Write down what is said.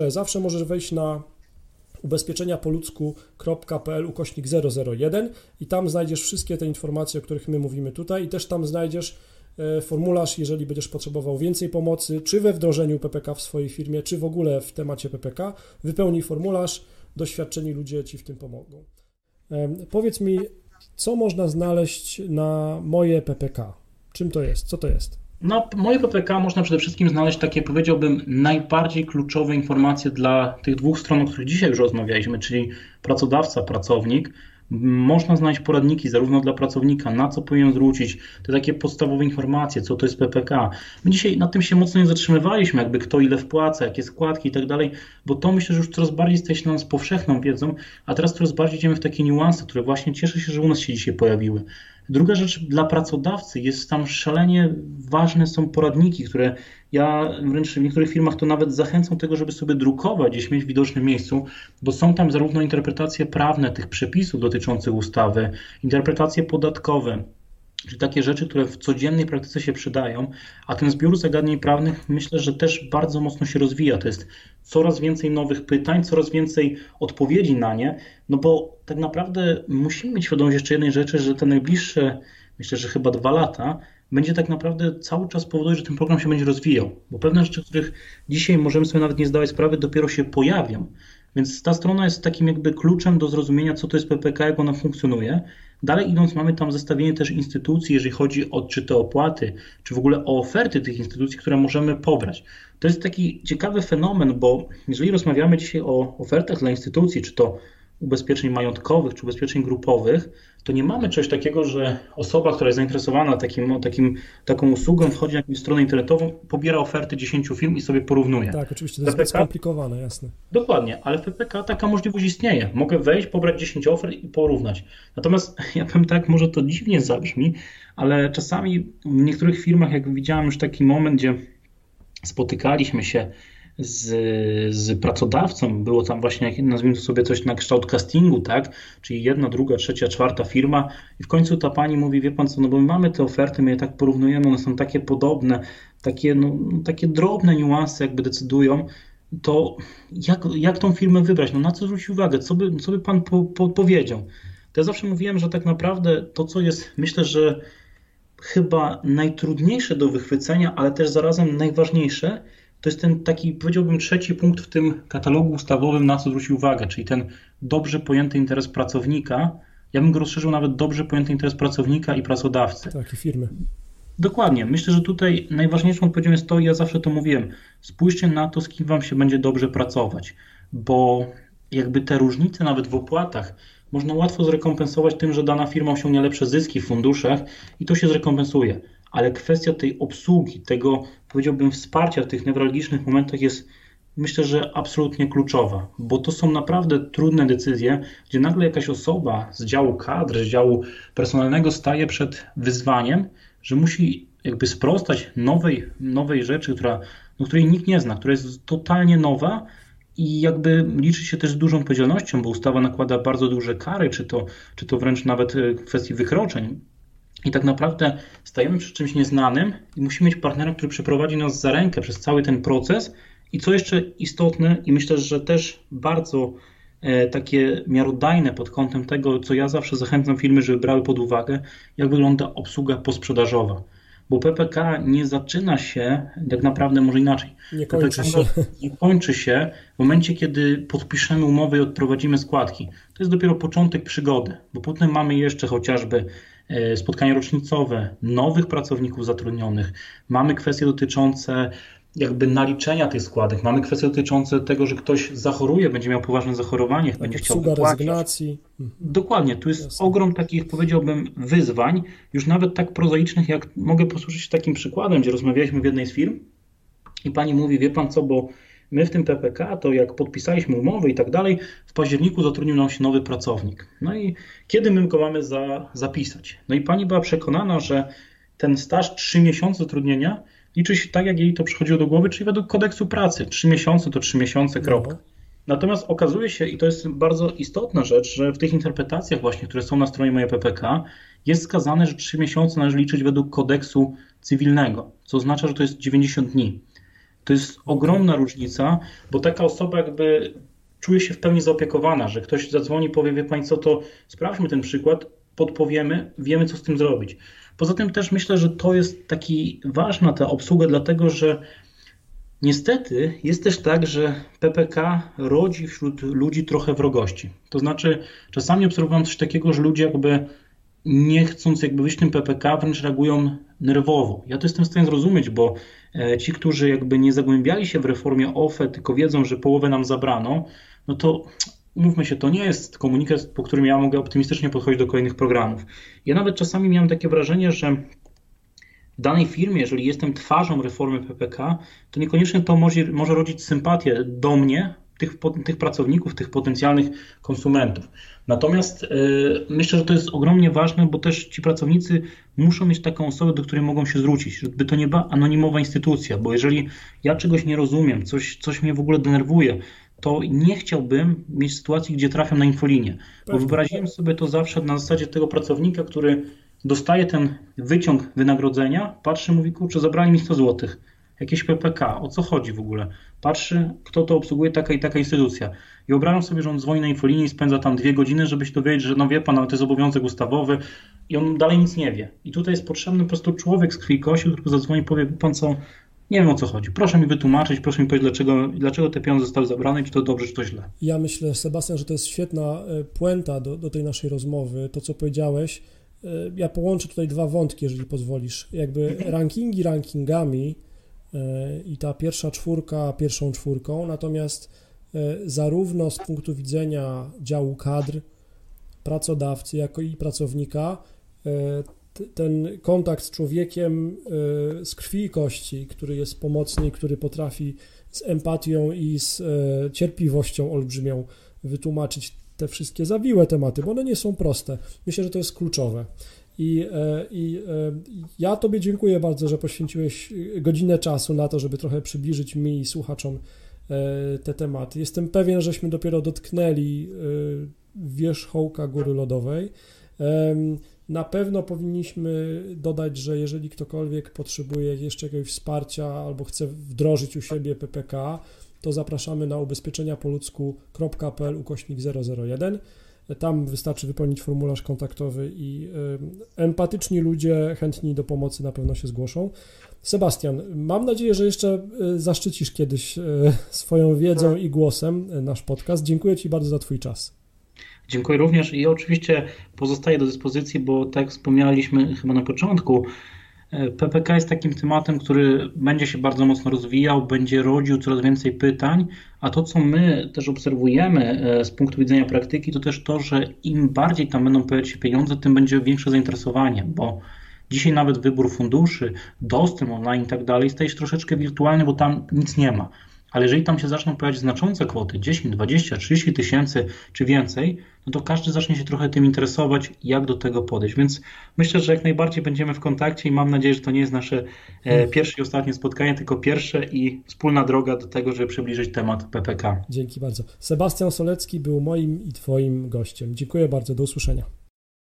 Zawsze możesz wejść na ubezpieczenia po ludzku.pl ukośnik 001 i tam znajdziesz wszystkie te informacje, o których my mówimy tutaj i też tam znajdziesz e, formularz, jeżeli będziesz potrzebował więcej pomocy, czy we wdrożeniu PPK w swojej firmie, czy w ogóle w temacie PPK. Wypełnij formularz, doświadczeni ludzie Ci w tym pomogą. Powiedz mi, co można znaleźć na moje PPK? Czym to jest? Co to jest? No, moje PPK można przede wszystkim znaleźć takie, powiedziałbym, najbardziej kluczowe informacje dla tych dwóch stron, o których dzisiaj już rozmawialiśmy, czyli pracodawca, pracownik. Można znaleźć poradniki zarówno dla pracownika, na co powinien zwrócić, te takie podstawowe informacje, co to jest PPK. My dzisiaj nad tym się mocno nie zatrzymywaliśmy, jakby kto ile wpłaca, jakie składki i tak dalej, bo to myślę, że już coraz bardziej staje się nas powszechną wiedzą, a teraz coraz bardziej idziemy w takie niuanse, które właśnie cieszę się, że u nas się dzisiaj pojawiły. Druga rzecz dla pracodawcy jest tam szalenie ważne są poradniki, które ja wręcz w niektórych firmach to nawet zachęcam tego, żeby sobie drukować, gdzieś mieć w widocznym miejscu, bo są tam zarówno interpretacje prawne tych przepisów dotyczących ustawy, interpretacje podatkowe, Czyli takie rzeczy, które w codziennej praktyce się przydają, a ten zbiór zagadnień prawnych myślę, że też bardzo mocno się rozwija. To jest coraz więcej nowych pytań, coraz więcej odpowiedzi na nie, no bo tak naprawdę musimy mieć świadomość jeszcze jednej rzeczy, że te najbliższe, myślę, że chyba dwa lata, będzie tak naprawdę cały czas powodować, że ten program się będzie rozwijał, bo pewne rzeczy, których dzisiaj możemy sobie nawet nie zdawać sprawy, dopiero się pojawią. Więc ta strona jest takim jakby kluczem do zrozumienia, co to jest PPK, jak ona funkcjonuje. Dalej idąc, mamy tam zestawienie też instytucji, jeżeli chodzi o czy te opłaty, czy w ogóle o oferty tych instytucji, które możemy pobrać. To jest taki ciekawy fenomen, bo jeżeli rozmawiamy dzisiaj o ofertach dla instytucji, czy to ubezpieczeń majątkowych czy ubezpieczeń grupowych, to nie mamy czegoś takiego, że osoba, która jest zainteresowana takim, takim, taką usługą, wchodzi na jakąś stronę internetową, pobiera oferty 10 firm i sobie porównuje. Tak, oczywiście, to jest PPK, skomplikowane, jasne. Dokładnie, ale w PPK taka możliwość istnieje. Mogę wejść, pobrać 10 ofert i porównać. Natomiast ja powiem tak, może to dziwnie zabrzmi, ale czasami w niektórych firmach, jak widziałem już taki moment, gdzie spotykaliśmy się z, z pracodawcą, było tam właśnie, nazwijmy sobie coś na kształt castingu, tak, czyli jedna, druga, trzecia, czwarta firma. I w końcu ta pani mówi, wie pan co, no bo my mamy te oferty, my je tak porównujemy, one są takie podobne, takie, no, takie drobne niuanse jakby decydują, to jak, jak tą firmę wybrać, no na co zwrócić uwagę, co by, co by pan po, po, powiedział? To ja zawsze mówiłem, że tak naprawdę to, co jest, myślę, że chyba najtrudniejsze do wychwycenia, ale też zarazem najważniejsze, to jest ten taki, powiedziałbym, trzeci punkt w tym katalogu ustawowym, na co zwrócić uwagę, czyli ten dobrze pojęty interes pracownika. Ja bym go rozszerzył nawet dobrze pojęty interes pracownika i pracodawcy. Tak, i firmy. Dokładnie. Myślę, że tutaj najważniejszą odpowiedzią jest to, ja zawsze to mówiłem, spójrzcie na to, z kim wam się będzie dobrze pracować, bo jakby te różnice nawet w opłatach można łatwo zrekompensować tym, że dana firma osiągnie lepsze zyski w funduszach i to się zrekompensuje ale kwestia tej obsługi, tego powiedziałbym wsparcia w tych newralgicznych momentach jest myślę, że absolutnie kluczowa, bo to są naprawdę trudne decyzje, gdzie nagle jakaś osoba z działu kadr, z działu personalnego staje przed wyzwaniem, że musi jakby sprostać nowej, nowej rzeczy, która, no, której nikt nie zna, która jest totalnie nowa i jakby liczy się też z dużą odpowiedzialnością, bo ustawa nakłada bardzo duże kary, czy to, czy to wręcz nawet w kwestii wykroczeń i tak naprawdę stajemy przy czymś nieznanym i musimy mieć partnera, który przeprowadzi nas za rękę przez cały ten proces. I co jeszcze istotne, i myślę, że też bardzo e, takie miarodajne pod kątem tego, co ja zawsze zachęcam firmy, żeby brały pod uwagę, jak wygląda obsługa posprzedażowa. Bo PPK nie zaczyna się tak naprawdę może inaczej. Nie kończy PPK się. Nie kończy się w momencie, kiedy podpiszemy umowę i odprowadzimy składki. To jest dopiero początek przygody, bo potem mamy jeszcze chociażby spotkania rocznicowe, nowych pracowników zatrudnionych. Mamy kwestie dotyczące jakby naliczenia tych składek. Mamy kwestie dotyczące tego, że ktoś zachoruje, będzie miał poważne zachorowanie, tak, będzie chciał wypłacić. rezygnacji. Mhm. Dokładnie, tu jest Jasne. ogrom takich, powiedziałbym, wyzwań, już nawet tak prozaicznych, jak mogę posłużyć się takim przykładem, gdzie rozmawialiśmy w jednej z firm i pani mówi, wie pan co, bo My w tym PPK, to jak podpisaliśmy umowę i tak dalej, w październiku zatrudnił nam się nowy pracownik. No i kiedy my go mamy za, zapisać? No i pani była przekonana, że ten staż 3 miesiące zatrudnienia liczy się tak, jak jej to przychodziło do głowy, czyli według kodeksu pracy. 3 miesiące to 3 miesiące, kropka. No. Natomiast okazuje się, i to jest bardzo istotna rzecz, że w tych interpretacjach właśnie, które są na stronie mojej PPK, jest skazane, że 3 miesiące należy liczyć według kodeksu cywilnego, co oznacza, że to jest 90 dni. To jest ogromna różnica, bo taka osoba jakby czuje się w pełni zaopiekowana, że ktoś zadzwoni, powie, wie Pani co, to sprawdźmy ten przykład, podpowiemy, wiemy co z tym zrobić. Poza tym też myślę, że to jest taki ważna ta obsługa, dlatego że niestety jest też tak, że PPK rodzi wśród ludzi trochę wrogości. To znaczy czasami obserwowałem coś takiego, że ludzie jakby nie chcąc jakby wyjść tym PPK, wręcz reagują nerwowo. Ja to jestem w stanie zrozumieć, bo e, ci, którzy jakby nie zagłębiali się w reformie OFE, tylko wiedzą, że połowę nam zabrano, no to umówmy się, to nie jest komunikat, po którym ja mogę optymistycznie podchodzić do kolejnych programów. Ja nawet czasami miałem takie wrażenie, że w danej firmie, jeżeli jestem twarzą reformy PPK, to niekoniecznie to może, może rodzić sympatię do mnie, tych, tych pracowników, tych potencjalnych konsumentów. Natomiast y, myślę, że to jest ogromnie ważne, bo też ci pracownicy muszą mieć taką osobę, do której mogą się zwrócić, żeby to nie była anonimowa instytucja, bo jeżeli ja czegoś nie rozumiem, coś, coś mnie w ogóle denerwuje, to nie chciałbym mieć sytuacji, gdzie trafiam na infolinię, bo wyobraziłem sobie to zawsze na zasadzie tego pracownika, który dostaje ten wyciąg wynagrodzenia, patrzy, mówi, kurczę, zabrali mi 100 złotych jakieś PPK, o co chodzi w ogóle? Patrzy, kto to obsługuje, taka i taka instytucja. I wyobrażam sobie, że on dzwoni na infolinii i spędza tam dwie godziny, żeby się dowiedzieć, że no wie pan, ale to jest obowiązek ustawowy i on dalej nic nie wie. I tutaj jest potrzebny po prostu człowiek z krwi kości, który zadzwoni i powie, pan co, nie wiem o co chodzi. Proszę mi wytłumaczyć, proszę mi powiedzieć, dlaczego, dlaczego te pieniądze zostały zabrane, czy to dobrze, czy to źle. Ja myślę, Sebastian, że to jest świetna e, puenta do, do tej naszej rozmowy, to co powiedziałeś. E, ja połączę tutaj dwa wątki, jeżeli pozwolisz. Jakby rankingi rankingami, i ta pierwsza czwórka pierwszą czwórką, natomiast e, zarówno z punktu widzenia działu kadr, pracodawcy, jako i pracownika, e, ten kontakt z człowiekiem e, z krwi i kości, który jest pomocny, który potrafi z empatią i z cierpliwością olbrzymią wytłumaczyć te wszystkie zawiłe tematy, bo one nie są proste. Myślę, że to jest kluczowe. I, e, I e, ja Tobie dziękuję bardzo, że poświęciłeś godzinę czasu na to, żeby trochę przybliżyć mi i słuchaczom e, te tematy. Jestem pewien, żeśmy dopiero dotknęli wierzchołka góry lodowej. Na pewno powinniśmy dodać, że jeżeli ktokolwiek potrzebuje jeszcze jakiegoś wsparcia albo chce wdrożyć u siebie PPK, to zapraszamy na ubezpieczeniapoludzku.pl ukośnik 001. Tam wystarczy wypełnić formularz kontaktowy i empatyczni ludzie chętni do pomocy na pewno się zgłoszą. Sebastian, mam nadzieję, że jeszcze e, zaszczycisz kiedyś e, swoją wiedzą i głosem e, nasz podcast. Dziękuję Ci bardzo za Twój czas. Dziękuję również i oczywiście pozostaję do dyspozycji, bo tak wspomnieliśmy chyba na początku, PPK jest takim tematem, który będzie się bardzo mocno rozwijał, będzie rodził coraz więcej pytań, a to, co my też obserwujemy e, z punktu widzenia praktyki, to też to, że im bardziej tam będą pojawiać się pieniądze, tym będzie większe zainteresowanie, bo dzisiaj nawet wybór funduszy, dostęp online i tak dalej staje się troszeczkę wirtualny, bo tam nic nie ma ale jeżeli tam się zaczną pojawiać znaczące kwoty, 10, 20, 30 tysięcy czy więcej, no to każdy zacznie się trochę tym interesować, jak do tego podejść. Więc myślę, że jak najbardziej będziemy w kontakcie i mam nadzieję, że to nie jest nasze e, pierwsze i ostatnie spotkanie, tylko pierwsze i wspólna droga do tego, żeby przybliżyć temat PPK. Dzięki bardzo. Sebastian Solecki był moim i Twoim gościem. Dziękuję bardzo. Do usłyszenia.